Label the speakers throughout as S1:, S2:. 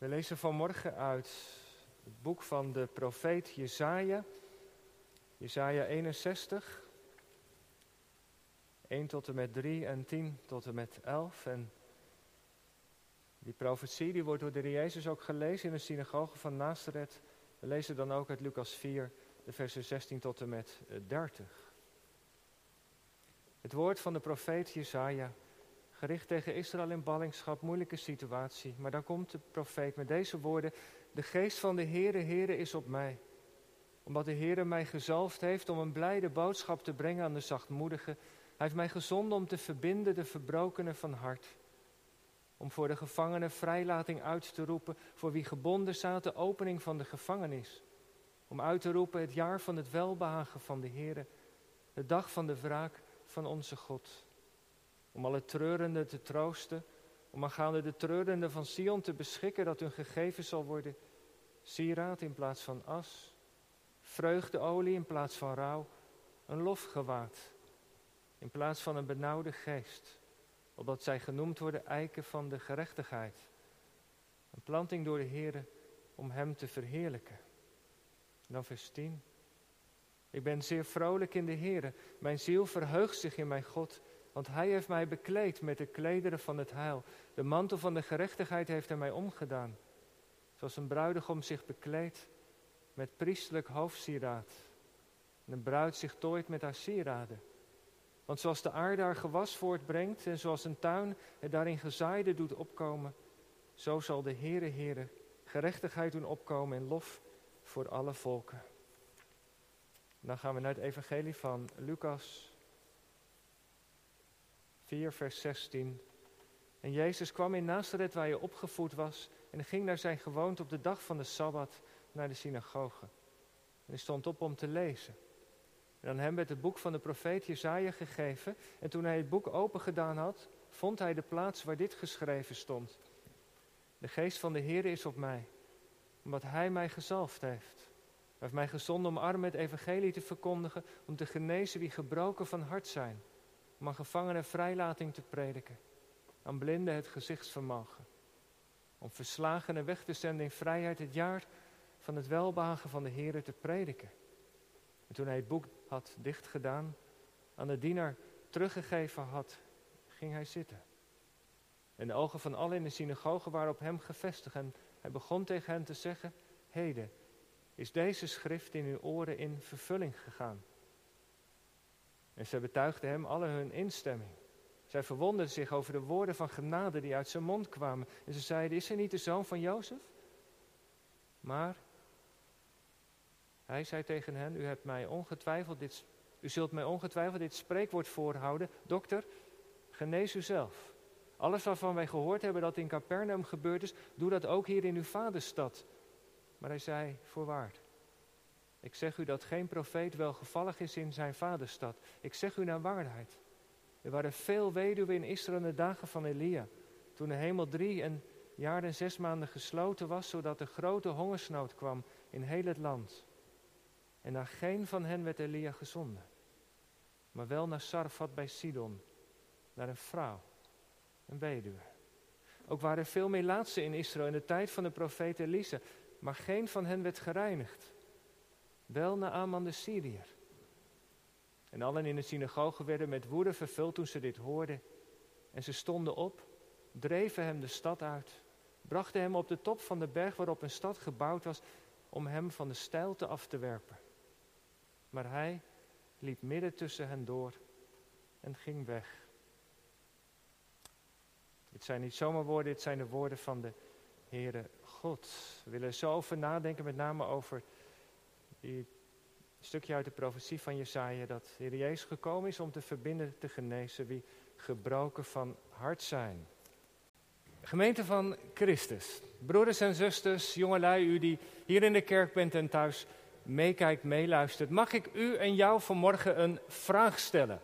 S1: We lezen vanmorgen uit het boek van de profeet Jesaja, Jesaja 61, 1 tot en met 3 en 10 tot en met 11. En die profetie die wordt door de Jezus ook gelezen in de synagoge van Nazareth. We lezen dan ook uit Lucas 4, de versen 16 tot en met 30. Het woord van de profeet Jesaja gericht tegen Israël in ballingschap, moeilijke situatie. Maar dan komt de profeet met deze woorden: De geest van de Heere, Heere is op mij. Omdat de Heere mij gezalfd heeft om een blijde boodschap te brengen aan de zachtmoedigen. Hij heeft mij gezonden om te verbinden de verbrokenen van hart. Om voor de gevangenen vrijlating uit te roepen, voor wie gebonden zaten, opening van de gevangenis. Om uit te roepen het jaar van het welbehagen van de Heere, de dag van de wraak van onze God om alle treurenden te troosten, om aangaande de treurenden van Sion te beschikken dat hun gegeven zal worden sieraad in plaats van as, vreugdeolie in plaats van rouw, een lofgewaad in plaats van een benauwde geest, opdat zij genoemd worden eiken van de gerechtigheid, een planting door de Heer om Hem te verheerlijken. dan vers 10. Ik ben zeer vrolijk in de Heer. Mijn ziel verheugt zich in mijn God. Want hij heeft mij bekleed met de klederen van het heil. De mantel van de gerechtigheid heeft hij mij omgedaan. Zoals een bruidegom zich bekleedt met priestelijk hoofdsieraad. En een bruid zich tooit met haar sieraden. Want zoals de aarde haar gewas voortbrengt en zoals een tuin het daarin gezaaide doet opkomen, zo zal de Heere Heere gerechtigheid doen opkomen en lof voor alle volken. Dan gaan we naar het evangelie van Lucas 4, vers 16. En Jezus kwam in Nazareth waar hij opgevoed was en ging naar zijn gewoonte op de dag van de Sabbat naar de synagoge. En hij stond op om te lezen. En aan hem werd het boek van de profeet Jezaja gegeven. En toen hij het boek open gedaan had, vond hij de plaats waar dit geschreven stond. De geest van de Heer is op mij, omdat hij mij gezalfd heeft. Hij heeft mij gezonden om armen het evangelie te verkondigen, om te genezen wie gebroken van hart zijn om aan gevangenen vrijlating te prediken, aan blinden het gezichtsvermogen, om verslagenen weg te zenden in vrijheid het jaar van het welbehagen van de Heer te prediken. En toen hij het boek had dichtgedaan, aan de dienaar teruggegeven had, ging hij zitten. En de ogen van allen in de synagoge waren op hem gevestigd en hij begon tegen hen te zeggen, heden is deze schrift in uw oren in vervulling gegaan. En zij betuigden hem alle hun instemming. Zij verwonderden zich over de woorden van genade die uit zijn mond kwamen. En ze zeiden, is hij niet de zoon van Jozef? Maar hij zei tegen hen, u, hebt mij ongetwijfeld dit, u zult mij ongetwijfeld dit spreekwoord voorhouden. Dokter, genees u zelf. Alles waarvan wij gehoord hebben dat in Capernaum gebeurd is, doe dat ook hier in uw vaderstad. Maar hij zei, voorwaar, ik zeg u dat geen profeet welgevallig is in zijn vaderstad. Ik zeg u naar waarheid. Er waren veel weduwen in Israël in de dagen van Elia. Toen de hemel drie en jaar en zes maanden gesloten was, zodat er grote hongersnood kwam in heel het land. En naar geen van hen werd Elia gezonden. Maar wel naar Sarfat bij Sidon, naar een vrouw, een weduwe. Ook waren er veel meer laatsten in Israël in de tijd van de profeet Elisa, maar geen van hen werd gereinigd wel naar Aman de Syriër. En allen in de synagoge werden met woede vervuld toen ze dit hoorden. En ze stonden op, dreven hem de stad uit, brachten hem op de top van de berg waarop een stad gebouwd was, om hem van de steilte af te werpen. Maar hij liep midden tussen hen door en ging weg. Dit zijn niet zomaar woorden, dit zijn de woorden van de Heere God. We willen zo over nadenken, met name over die stukje uit de profetie van Jesaja dat de Heer Jezus gekomen is om te verbinden, te genezen wie gebroken van hart zijn. Gemeente van Christus, broeders en zusters, jongelui, u die hier in de kerk bent en thuis meekijkt, meeluistert, mag ik u en jou vanmorgen een vraag stellen.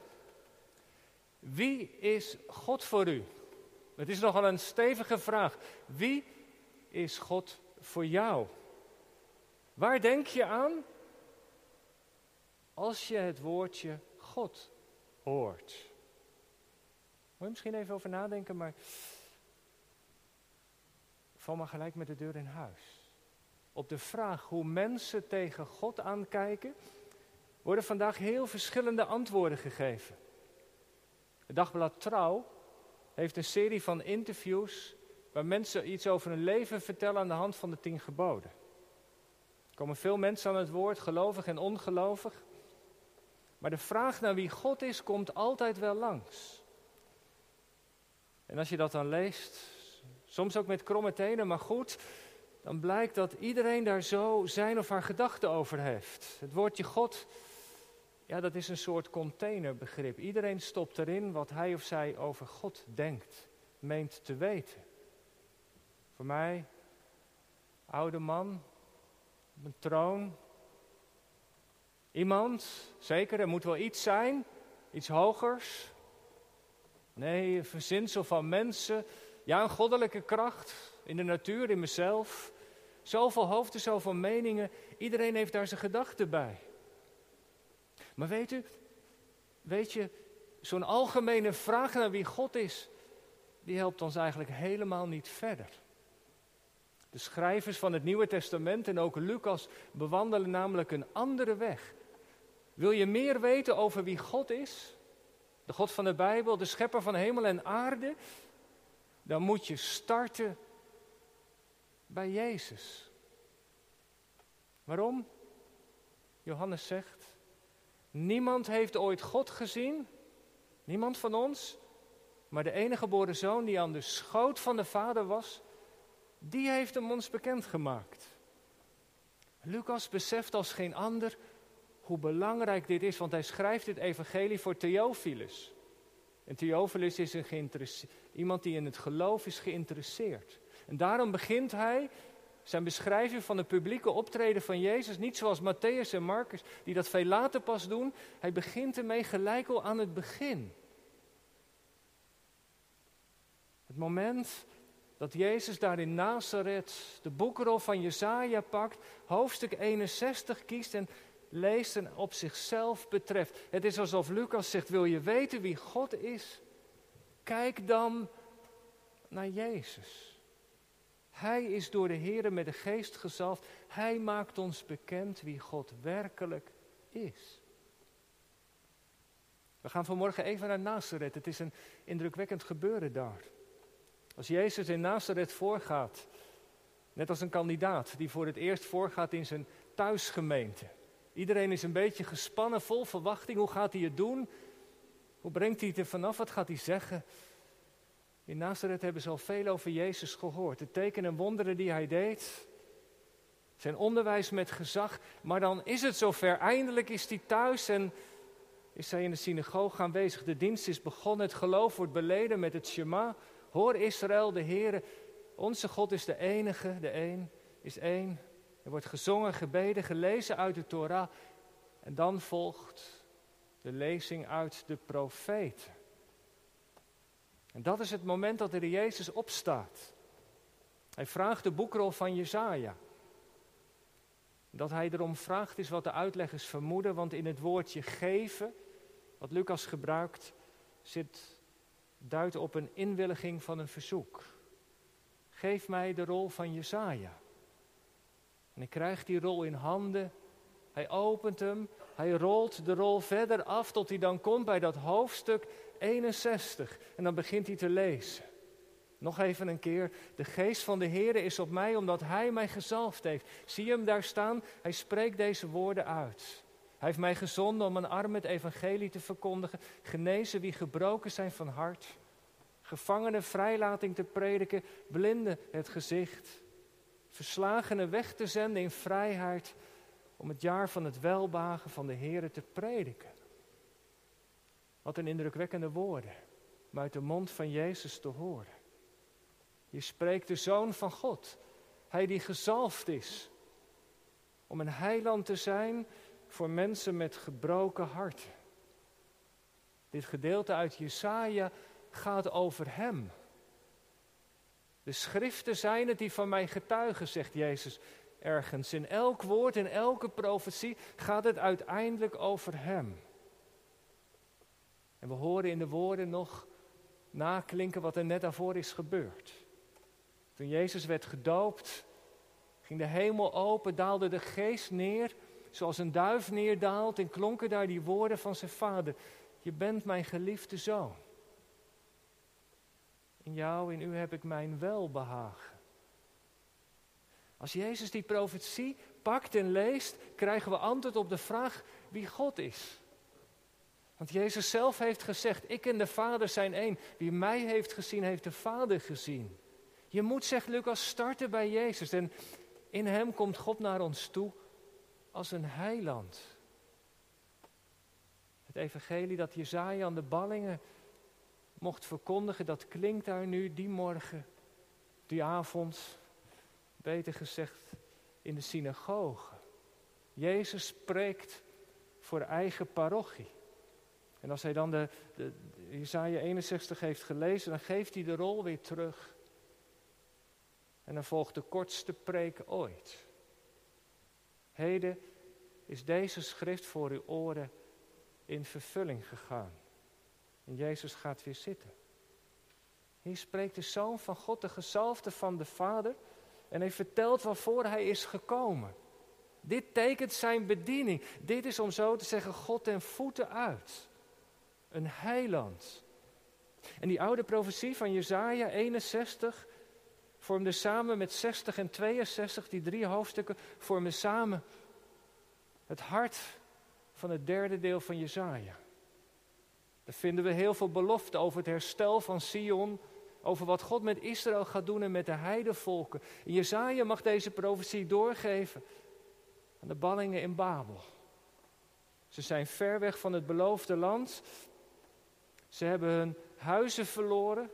S1: Wie is God voor u? Het is nogal een stevige vraag. Wie is God voor jou? Waar denk je aan als je het woordje God hoort? Moet je misschien even over nadenken, maar val maar gelijk met de deur in huis. Op de vraag hoe mensen tegen God aankijken, worden vandaag heel verschillende antwoorden gegeven. Het dagblad Trouw heeft een serie van interviews waar mensen iets over hun leven vertellen aan de hand van de tien geboden. Er komen veel mensen aan het woord, gelovig en ongelovig. Maar de vraag naar wie God is, komt altijd wel langs. En als je dat dan leest, soms ook met kromme tenen, maar goed, dan blijkt dat iedereen daar zo zijn of haar gedachten over heeft. Het woordje God, ja, dat is een soort containerbegrip. Iedereen stopt erin wat hij of zij over God denkt, meent te weten. Voor mij, oude man, op een troon. Iemand, zeker, er moet wel iets zijn, iets hogers. Nee, een verzinsel van mensen. Ja, een goddelijke kracht in de natuur, in mezelf. Zoveel hoofden, zoveel meningen. Iedereen heeft daar zijn gedachten bij. Maar weet u, weet je, zo'n algemene vraag naar wie God is, die helpt ons eigenlijk helemaal niet verder. De schrijvers van het Nieuwe Testament en ook Lucas bewandelen namelijk een andere weg. Wil je meer weten over wie God is? De God van de Bijbel, de schepper van hemel en aarde? Dan moet je starten bij Jezus. Waarom? Johannes zegt: Niemand heeft ooit God gezien, niemand van ons, maar de enige geboren zoon die aan de schoot van de Vader was, die heeft hem ons bekendgemaakt. Lucas beseft als geen ander hoe belangrijk dit is, want hij schrijft dit evangelie voor Theophilus. En Theophilus is een iemand die in het geloof is geïnteresseerd. En daarom begint hij zijn beschrijving van het publieke optreden van Jezus, niet zoals Matthäus en Marcus, die dat veel later pas doen. Hij begint ermee gelijk al aan het begin. Het moment dat Jezus daar in Nazareth de boekrol van Jesaja pakt, hoofdstuk 61 kiest en leest en op zichzelf betreft. Het is alsof Lucas zegt, wil je weten wie God is? Kijk dan naar Jezus. Hij is door de Heer met de geest gezalfd. Hij maakt ons bekend wie God werkelijk is. We gaan vanmorgen even naar Nazareth. Het is een indrukwekkend gebeuren daar. Als Jezus in Nazareth voorgaat, net als een kandidaat die voor het eerst voorgaat in zijn thuisgemeente. Iedereen is een beetje gespannen, vol verwachting. Hoe gaat hij het doen? Hoe brengt hij het er vanaf? Wat gaat hij zeggen? In Nazareth hebben ze al veel over Jezus gehoord. De tekenen en wonderen die hij deed. Zijn onderwijs met gezag. Maar dan is het zover. Eindelijk is hij thuis en is hij in de synagoge aanwezig. De dienst is begonnen. Het geloof wordt beleden met het Shema. Hoor Israël, de Heere, onze God is de enige, de een is één. Er wordt gezongen, gebeden, gelezen uit de Torah. En dan volgt de lezing uit de profeet. En dat is het moment dat er Jezus opstaat. Hij vraagt de boekrol van Jezaja. Dat hij erom vraagt is wat de uitleggers vermoeden, want in het woordje geven, wat Lucas gebruikt, zit duidt op een inwilliging van een verzoek. Geef mij de rol van Jesaja. En ik krijg die rol in handen. Hij opent hem. Hij rolt de rol verder af tot hij dan komt bij dat hoofdstuk 61. En dan begint hij te lezen. Nog even een keer. De geest van de Heer is op mij omdat hij mij gezalfd heeft. Zie hem daar staan? Hij spreekt deze woorden uit. Hij heeft mij gezonden om een arm het evangelie te verkondigen, genezen wie gebroken zijn van hart, gevangenen vrijlating te prediken, blinden het gezicht, verslagenen weg te zenden in vrijheid, om het jaar van het welbagen van de Here te prediken. Wat een indrukwekkende woorden, om uit de mond van Jezus te horen. Je spreekt de Zoon van God, Hij die gezalfd is, om een heiland te zijn voor mensen met gebroken harten. Dit gedeelte uit Jesaja gaat over Hem. De schriften zijn het die van mij getuigen, zegt Jezus ergens. In elk woord, in elke profetie gaat het uiteindelijk over Hem. En we horen in de woorden nog naklinken wat er net daarvoor is gebeurd. Toen Jezus werd gedoopt, ging de hemel open, daalde de geest neer, zoals een duif neerdaalt, en klonken daar die woorden van zijn vader. Je bent mijn geliefde zoon. In jou, in u heb ik mijn welbehagen. Als Jezus die profetie pakt en leest, krijgen we antwoord op de vraag wie God is. Want Jezus zelf heeft gezegd, ik en de Vader zijn één. Wie mij heeft gezien, heeft de Vader gezien. Je moet, zegt Lucas, starten bij Jezus. En in Hem komt God naar ons toe als een heiland. Het evangelie dat Jezaja aan de ballingen mocht verkondigen, dat klinkt daar nu die morgen, die avond, beter gezegd, in de synagoge. Jezus spreekt voor eigen parochie. En als hij dan de, de, de Isaiah 61 heeft gelezen, dan geeft hij de rol weer terug. En dan volgt de kortste preek ooit. Heden is deze schrift voor uw oren in vervulling gegaan. En Jezus gaat weer zitten. Hier spreekt de Zoon van God, de gezalfde van de Vader. En hij vertelt waarvoor hij is gekomen. Dit tekent zijn bediening. Dit is om zo te zeggen God ten voeten uit. Een heiland. En die oude profetie van Jezaja 61 vormde samen met 60 en 62, die drie hoofdstukken, vormden samen het hart van het derde deel van Jezaja. Daar vinden we heel veel beloften over het herstel van Sion, over wat God met Israël gaat doen en met de heidevolken. En Jezaja mag deze profetie doorgeven aan de ballingen in Babel. Ze zijn ver weg van het beloofde land. Ze hebben hun huizen verloren,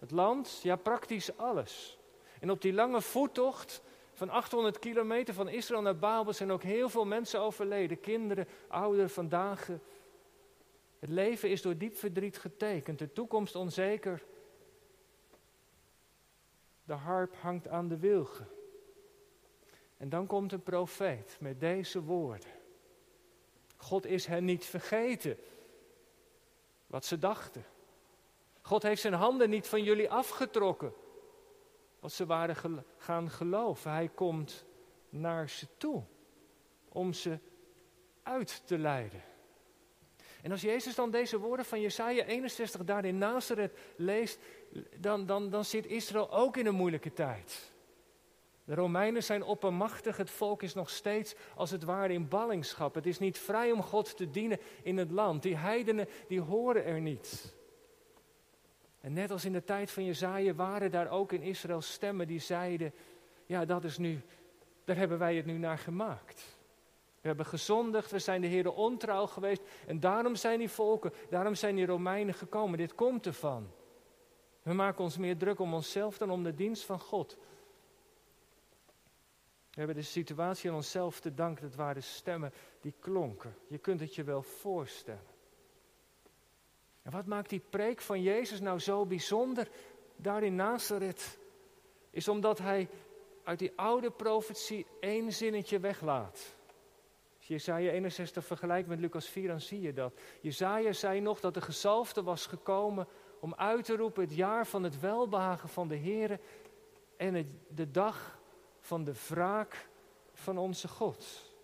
S1: het land, ja praktisch alles. En op die lange voettocht van 800 kilometer van Israël naar Babel zijn ook heel veel mensen overleden. Kinderen, ouderen, vandaag. Het leven is door diep verdriet getekend, de toekomst onzeker. De harp hangt aan de wilgen. En dan komt een profeet met deze woorden. God is hen niet vergeten wat ze dachten. God heeft zijn handen niet van jullie afgetrokken. Wat ze waren gaan geloven. Hij komt naar ze toe. Om ze uit te leiden. En als Jezus dan deze woorden van Jesaja 61 daar in Nazareth leest, dan, dan, dan zit Israël ook in een moeilijke tijd. De Romeinen zijn oppermachtig, het volk is nog steeds als het ware in ballingschap. Het is niet vrij om God te dienen in het land. Die heidenen, die horen er niet. En net als in de tijd van Jezaja waren daar ook in Israël stemmen die zeiden, ja dat is nu, daar hebben wij het nu naar gemaakt. We hebben gezondigd, we zijn de Heer ontrouw geweest en daarom zijn die volken, daarom zijn die Romeinen gekomen. Dit komt ervan. We maken ons meer druk om onszelf dan om de dienst van God. We hebben de situatie aan onszelf te danken. Dat waren stemmen die klonken. Je kunt het je wel voorstellen. En wat maakt die preek van Jezus nou zo bijzonder daar in Nazareth? Is omdat hij uit die oude profetie één zinnetje weglaat. Als je Jesaja 61 vergelijkt met Lucas 4, dan zie je dat. Jesaja zei nog dat de gezalfde was gekomen om uit te roepen het jaar van het welbehagen van de Heer en de dag van de wraak van onze God.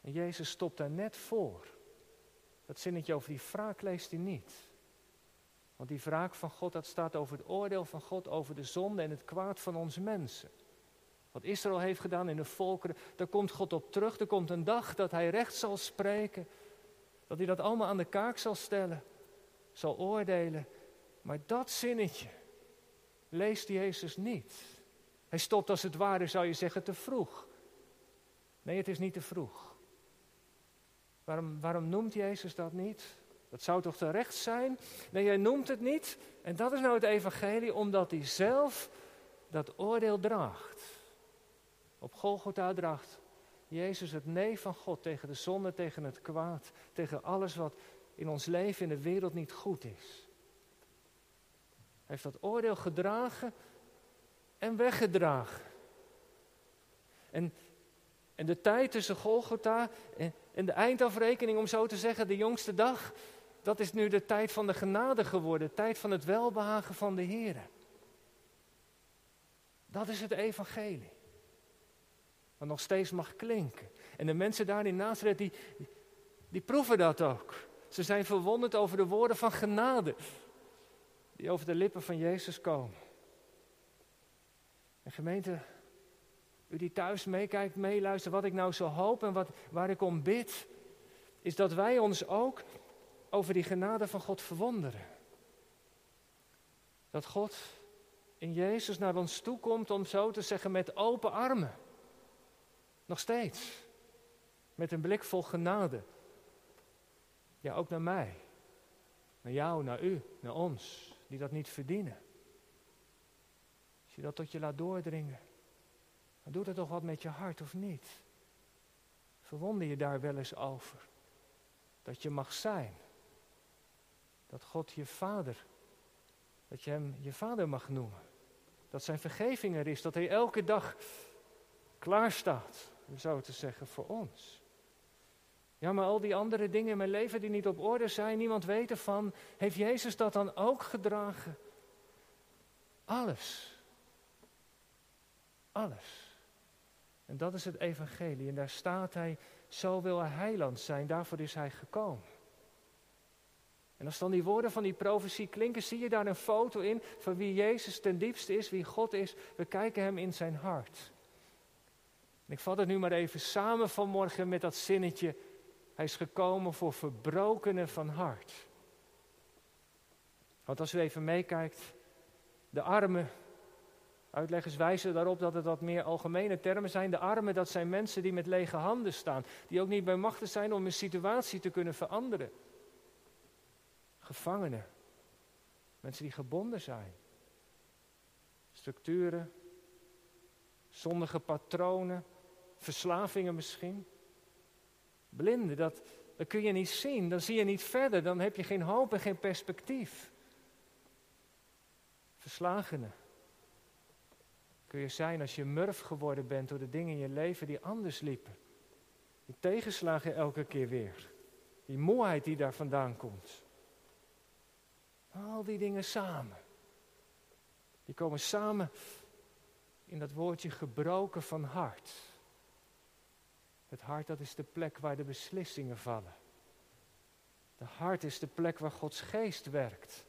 S1: En Jezus stopt daar net voor. Dat zinnetje over die wraak leest hij niet. Want die wraak van God, dat staat over het oordeel van God, over de zonde en het kwaad van onze mensen. Wat Israël heeft gedaan in de volkeren, daar komt God op terug. Er komt een dag dat hij recht zal spreken. Dat hij dat allemaal aan de kaak zal stellen, zal oordelen. Maar dat zinnetje leest Jezus niet. Hij stopt als het ware, zou je zeggen, te vroeg. Nee, het is niet te vroeg. Waarom, waarom noemt Jezus dat niet? Dat zou toch terecht zijn? Nee, hij noemt het niet. En dat is nou het evangelie, omdat hij zelf dat oordeel draagt. Op Golgotha draagt Jezus het nee van God tegen de zonde, tegen het kwaad, tegen alles wat in ons leven in de wereld niet goed is. Hij heeft dat oordeel gedragen en weggedragen. En, en de tijd tussen Golgotha en, de eindafrekening, om zo te zeggen, de jongste dag, dat is nu de tijd van de genade geworden, de tijd van het welbehagen van de Heer. Dat is het evangelie. Wat nog steeds mag klinken. En de mensen daar in Nazareth, die, die proeven dat ook. Ze zijn verwonderd over de woorden van genade. Die over de lippen van Jezus komen. En gemeente, u die thuis meekijkt, meeluistert, wat ik nou zo hoop en wat, waar ik om bid, is dat wij ons ook over die genade van God verwonderen. Dat God in Jezus naar ons toe komt, om zo te zeggen, met open armen. Nog steeds. Met een blik vol genade. Ja, ook naar mij. Naar jou, naar u, naar ons, die dat niet verdienen. Als je dat tot je laat doordringen, dan doet het toch wat met je hart of niet? Verwonder je daar wel eens over? Dat je mag zijn. Dat God je vader, dat je hem je vader mag noemen. Dat zijn vergeving er is, dat hij elke dag klaar staat, zo te zeggen, voor ons. Ja, maar al die andere dingen in mijn leven die niet op orde zijn, niemand weet ervan. Heeft Jezus dat dan ook gedragen? Alles. Alles. En dat is het evangelie. En daar staat hij, zo wil hij heiland zijn, daarvoor is hij gekomen. En als dan die woorden van die profetie klinken, zie je daar een foto in van wie Jezus ten diepste is, wie God is. We kijken hem in zijn hart. En ik vat het nu maar even samen vanmorgen met dat zinnetje. Hij is gekomen voor verbrokenen van hart. Want als u even meekijkt, de armen, uitleggers wijzen daarop dat het wat meer algemene termen zijn. De armen, dat zijn mensen die met lege handen staan, die ook niet bij machten zijn om een situatie te kunnen veranderen. Gevangenen, mensen die gebonden zijn. Structuren, zondige patronen, verslavingen misschien. Blinden, dat, dat kun je niet zien, dan zie je niet verder, dan heb je geen hoop en geen perspectief. Verslagenen. Kun je zijn als je murf geworden bent door de dingen in je leven die anders liepen. Die tegenslagen elke keer weer. Die moeheid die daar vandaan komt. Al die dingen samen. Die komen samen in dat woordje gebroken van hart. Het hart, dat is de plek waar de beslissingen vallen. De hart is de plek waar Gods geest werkt.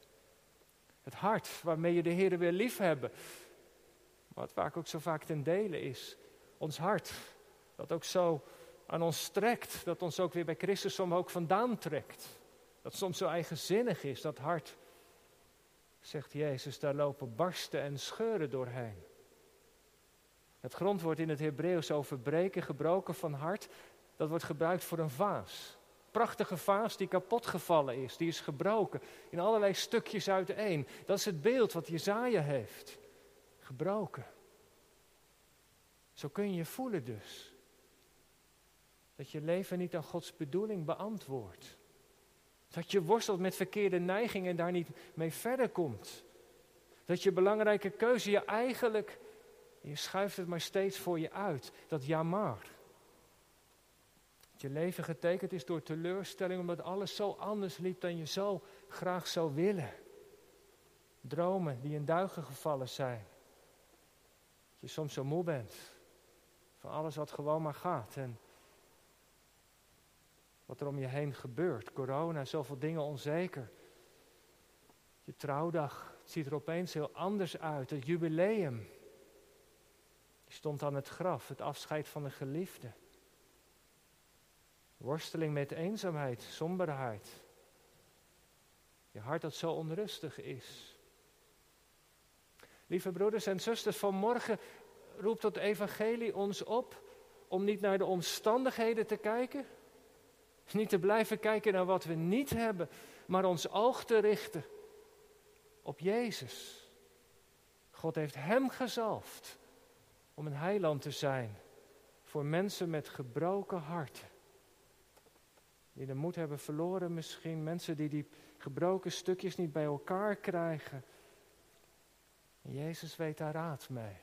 S1: Het hart waarmee je de Heer weer lief hebben. Wat vaak ook zo vaak ten dele is. Ons hart, dat ook zo aan ons trekt. Dat ons ook weer bij Christus ook vandaan trekt. Dat soms zo eigenzinnig is, dat hart. Zegt Jezus, daar lopen barsten en scheuren doorheen. Het grondwoord in het Hebreeuws over breken, gebroken van hart, dat wordt gebruikt voor een vaas. Prachtige vaas die kapot gevallen is, die is gebroken in allerlei stukjes uiteen. Dat is het beeld wat Jezaja heeft. Gebroken. Zo kun je voelen dus. Dat je leven niet aan Gods bedoeling beantwoordt. Dat je worstelt met verkeerde neigingen en daar niet mee verder komt. Dat je belangrijke keuze je eigenlijk je schuift het maar steeds voor je uit. Dat ja maar. Dat je leven getekend is door teleurstelling omdat alles zo anders liep dan je zo graag zou willen. Dromen die in duigen gevallen zijn. Je soms zo moe bent van alles wat gewoon maar gaat. En wat er om je heen gebeurt. Corona, zoveel dingen onzeker. Je trouwdag, het ziet er opeens heel anders uit. Het jubileum. Je stond aan het graf, het afscheid van een geliefde. Worsteling met eenzaamheid, somberheid. Je hart dat zo onrustig is. Lieve broeders en zusters, vanmorgen roept het evangelie ons op om niet naar de omstandigheden te kijken. Niet te blijven kijken naar wat we niet hebben, maar ons oog te richten op Jezus. God heeft Hem gezalfd om een heiland te zijn voor mensen met gebroken harten. Die de moed hebben verloren misschien, mensen die die gebroken stukjes niet bij elkaar krijgen. Jezus weet daar raad mee.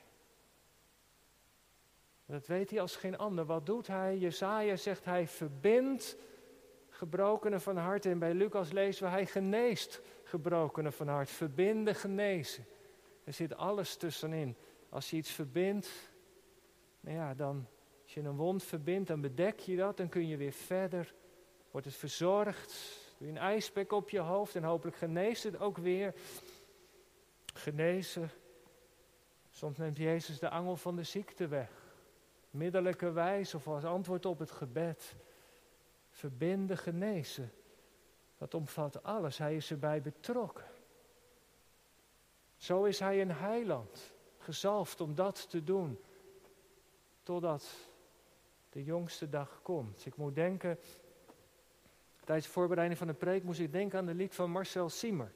S1: Dat weet hij als geen ander. Wat doet hij? Jezaja zegt hij verbindt gebrokenen van hart. En bij Lucas lezen we hij geneest gebrokenen van hart. Verbinden, genezen. Er zit alles tussenin Als je iets verbindt, nou ja, dan, als je een wond verbindt, dan bedek je dat, dan kun je weer verder. Wordt het verzorgd, doe je een ijspek op je hoofd en hopelijk geneest het ook weer. Genezen. Soms neemt Jezus de angel van de ziekte weg. Middelijke wijze of als antwoord op het gebed. Verbinden, genezen. Dat omvat alles. Hij is erbij betrokken. Zo is hij een heiland, gezalfd om dat te doen, totdat de jongste dag komt. Ik moet denken, tijdens de voorbereiding van de preek moest ik denken aan de lied van Marcel Siemer.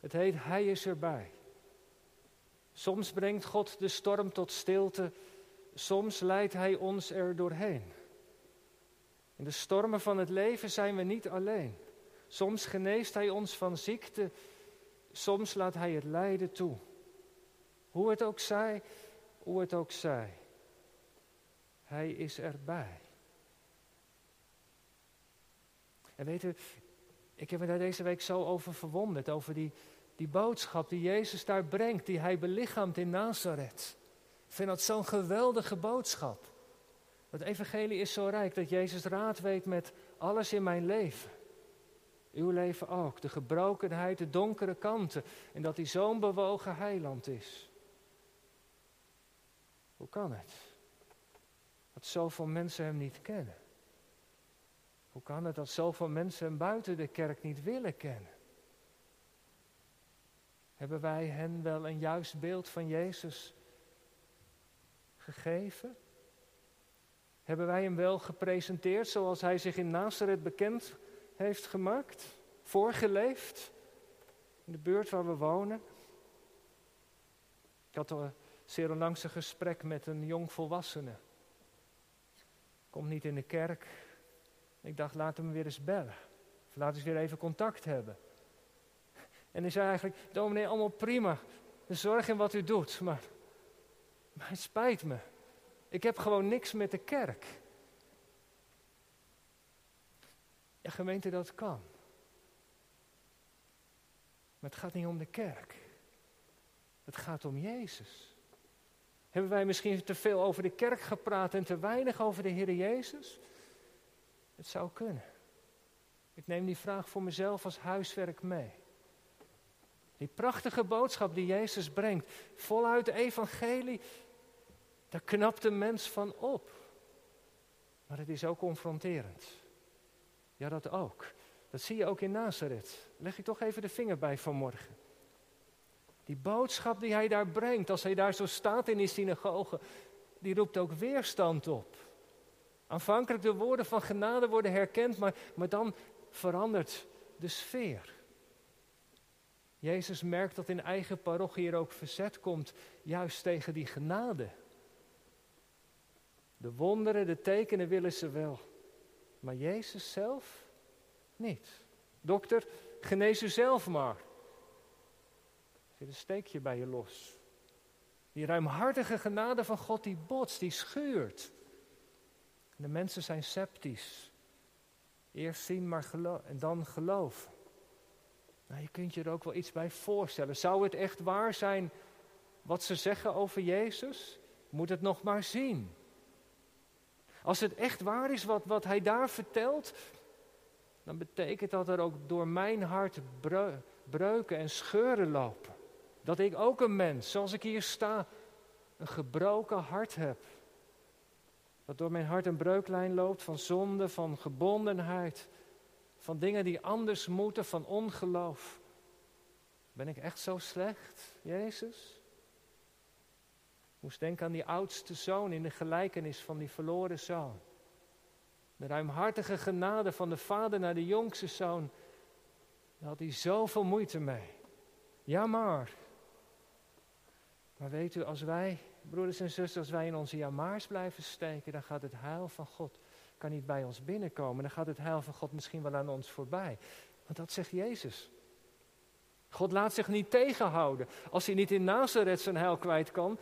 S1: Het heet Hij is erbij. Soms brengt God de storm tot stilte, soms leidt Hij ons er doorheen. In de stormen van het leven zijn we niet alleen. Soms geneest Hij ons van ziekte, soms laat Hij het lijden toe. Hoe het ook zij, hoe het ook zij. Hij is erbij. En weet u, ik heb me daar deze week zo over verwonderd, over die, die boodschap die Jezus daar brengt, die hij belichaamt in Nazareth. Ik vind dat zo'n geweldige boodschap. Het evangelie is zo rijk dat Jezus raad weet met alles in mijn leven. Uw leven ook, de gebrokenheid, de donkere kanten. En dat hij zo'n bewogen heiland is. Hoe kan het? Dat zoveel mensen hem niet kennen. Hoe kan het dat zoveel mensen hem buiten de kerk niet willen kennen? Hebben wij hen wel een juist beeld van Jezus gegeven? Hebben wij hem wel gepresenteerd zoals hij zich in Nazareth bekend heeft gemaakt? Voorgeleefd? In de buurt waar we wonen? Ik had al zeer onlangs een gesprek met een jong volwassene. Komt niet in de kerk. Ik dacht, laat hem weer eens bellen. Of laat eens weer even contact hebben. En hij zei eigenlijk, dominee, allemaal prima. Zorg in wat u doet, maar, maar het spijt me. Ik heb gewoon niks met de kerk. Ja, gemeente, dat kan. Maar het gaat niet om de kerk. Het gaat om Jezus. Hebben wij misschien te veel over de kerk gepraat en te weinig over de Heer Jezus? Het zou kunnen. Ik neem die vraag voor mezelf als huiswerk mee. Die prachtige boodschap die Jezus brengt, voluit de evangelie, daar knapt de mens van op. Maar het is ook confronterend. Ja, dat ook. Dat zie je ook in Nazareth. Leg ik toch even de vinger bij vanmorgen. Die boodschap die hij daar brengt, als hij daar zo staat in die synagoge, die roept ook weerstand op. Aanvankelijk de woorden van genade worden herkend, maar, maar dan verandert de sfeer. Jezus merkt dat in eigen parochie er ook verzet komt, juist tegen die genade. De wonderen, de tekenen willen ze wel, maar Jezus zelf niet. Dokter, genees u zelf maar. Zit een steekje bij je los. Die ruimhartige genade van God die botst, die schuurt. De mensen zijn sceptisch. Eerst zien, maar geloof, en dan geloven. Nou, je kunt je er ook wel iets bij voorstellen. Zou het echt waar zijn wat ze zeggen over Jezus? Moet het nog maar zien. Als het echt waar is wat, wat hij daar vertelt, dan betekent dat er ook door mijn hart breuken en scheuren lopen. Dat ik ook een mens, zoals ik hier sta, een gebroken hart heb. Dat door mijn hart een breuklijn loopt van zonde, van gebondenheid, van dingen die anders moeten, van ongeloof. Ben ik echt zo slecht, Jezus? Ik moest denken aan die oudste zoon in de gelijkenis van die verloren zoon. De ruimhartige genade van de vader naar de jongste zoon. Daar had hij zoveel moeite mee. Ja maar. Weet u, als wij broeders en zusters, als wij in onze jamaars blijven steken, dan gaat het heil van God kan niet bij ons binnenkomen. Dan gaat het heil van God misschien wel aan ons voorbij. Want dat zegt Jezus. God laat zich niet tegenhouden. Als hij niet in Nazareth zijn heil kwijt kan,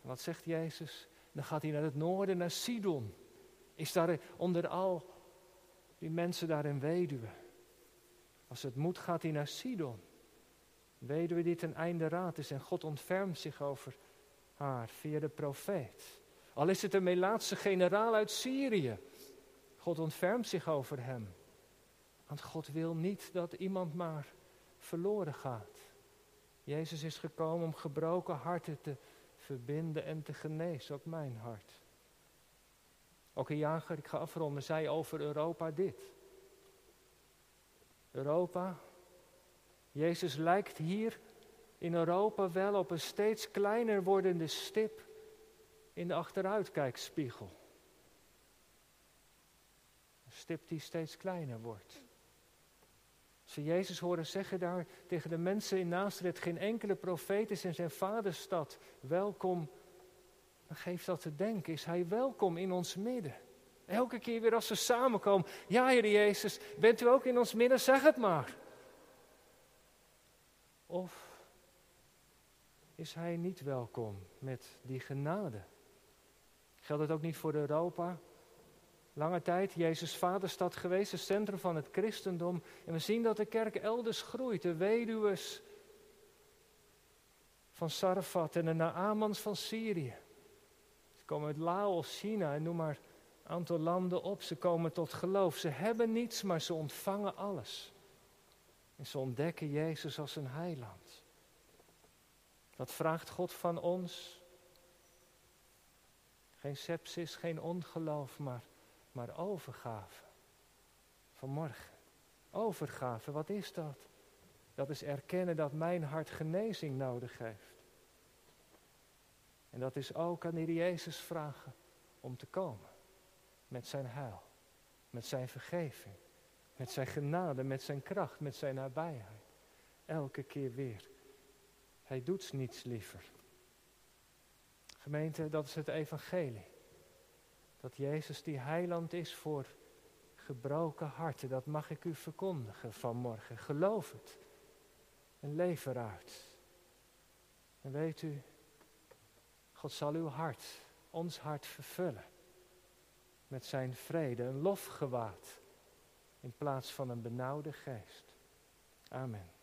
S1: wat zegt Jezus? Dan gaat hij naar het noorden, naar Sidon. Is daar onder al die mensen daar in weduwe. Als het moet, gaat hij naar Sidon. Weduwe die ten einde raad is en God ontfermt zich over haar via de profeet. Al is het een Melaatse generaal uit Syrië. God ontfermt zich over hem. Want God wil niet dat iemand maar verloren gaat. Jezus is gekomen om gebroken harten te verbinden en te genezen, ook mijn hart. Ook een jager, ik ga afronden, zei over Europa dit. Europa, Jezus lijkt hier in Europa wel op een steeds kleiner wordende stip in de achteruitkijkspiegel. Stip die steeds kleiner wordt. Als ze Jezus horen zeggen daar tegen de mensen in Nazareth, geen enkele profeet is in zijn vaderstad welkom, dan geeft dat te denken, is hij welkom in ons midden. Elke keer weer als we samenkomen, ja Heer Jezus, bent u ook in ons midden, zeg het maar. Of is hij niet welkom met die genade? Geldt het ook niet voor Europa? Lange tijd Jezus vaderstad geweest, het centrum van het christendom. En we zien dat de kerk elders groeit. De weduwen van Sarfat en de Naamans van Syrië. Ze komen uit Laos, China en noem maar een aantal landen op. Ze komen tot geloof. Ze hebben niets, maar ze ontvangen alles. En ze ontdekken Jezus als een heiland. Dat vraagt God van ons. Geen sepsis, geen ongeloof, maar maar overgave. Vanmorgen. Overgave, wat is dat? Dat is erkennen dat mijn hart genezing nodig heeft. En dat is ook aan Heer Jezus vragen om te komen. Met zijn heil, met zijn vergeving, met zijn genade, met zijn kracht, met zijn nabijheid. Elke keer weer. Hij doet niets liever. Gemeente, dat is het evangelie. Dat Jezus die heiland is voor gebroken harten. Dat mag ik u verkondigen vanmorgen. Geloof het. En leef eruit. En weet u, God zal uw hart, ons hart vervullen. Met zijn vrede, een lofgewaad. In plaats van een benauwde geest. Amen.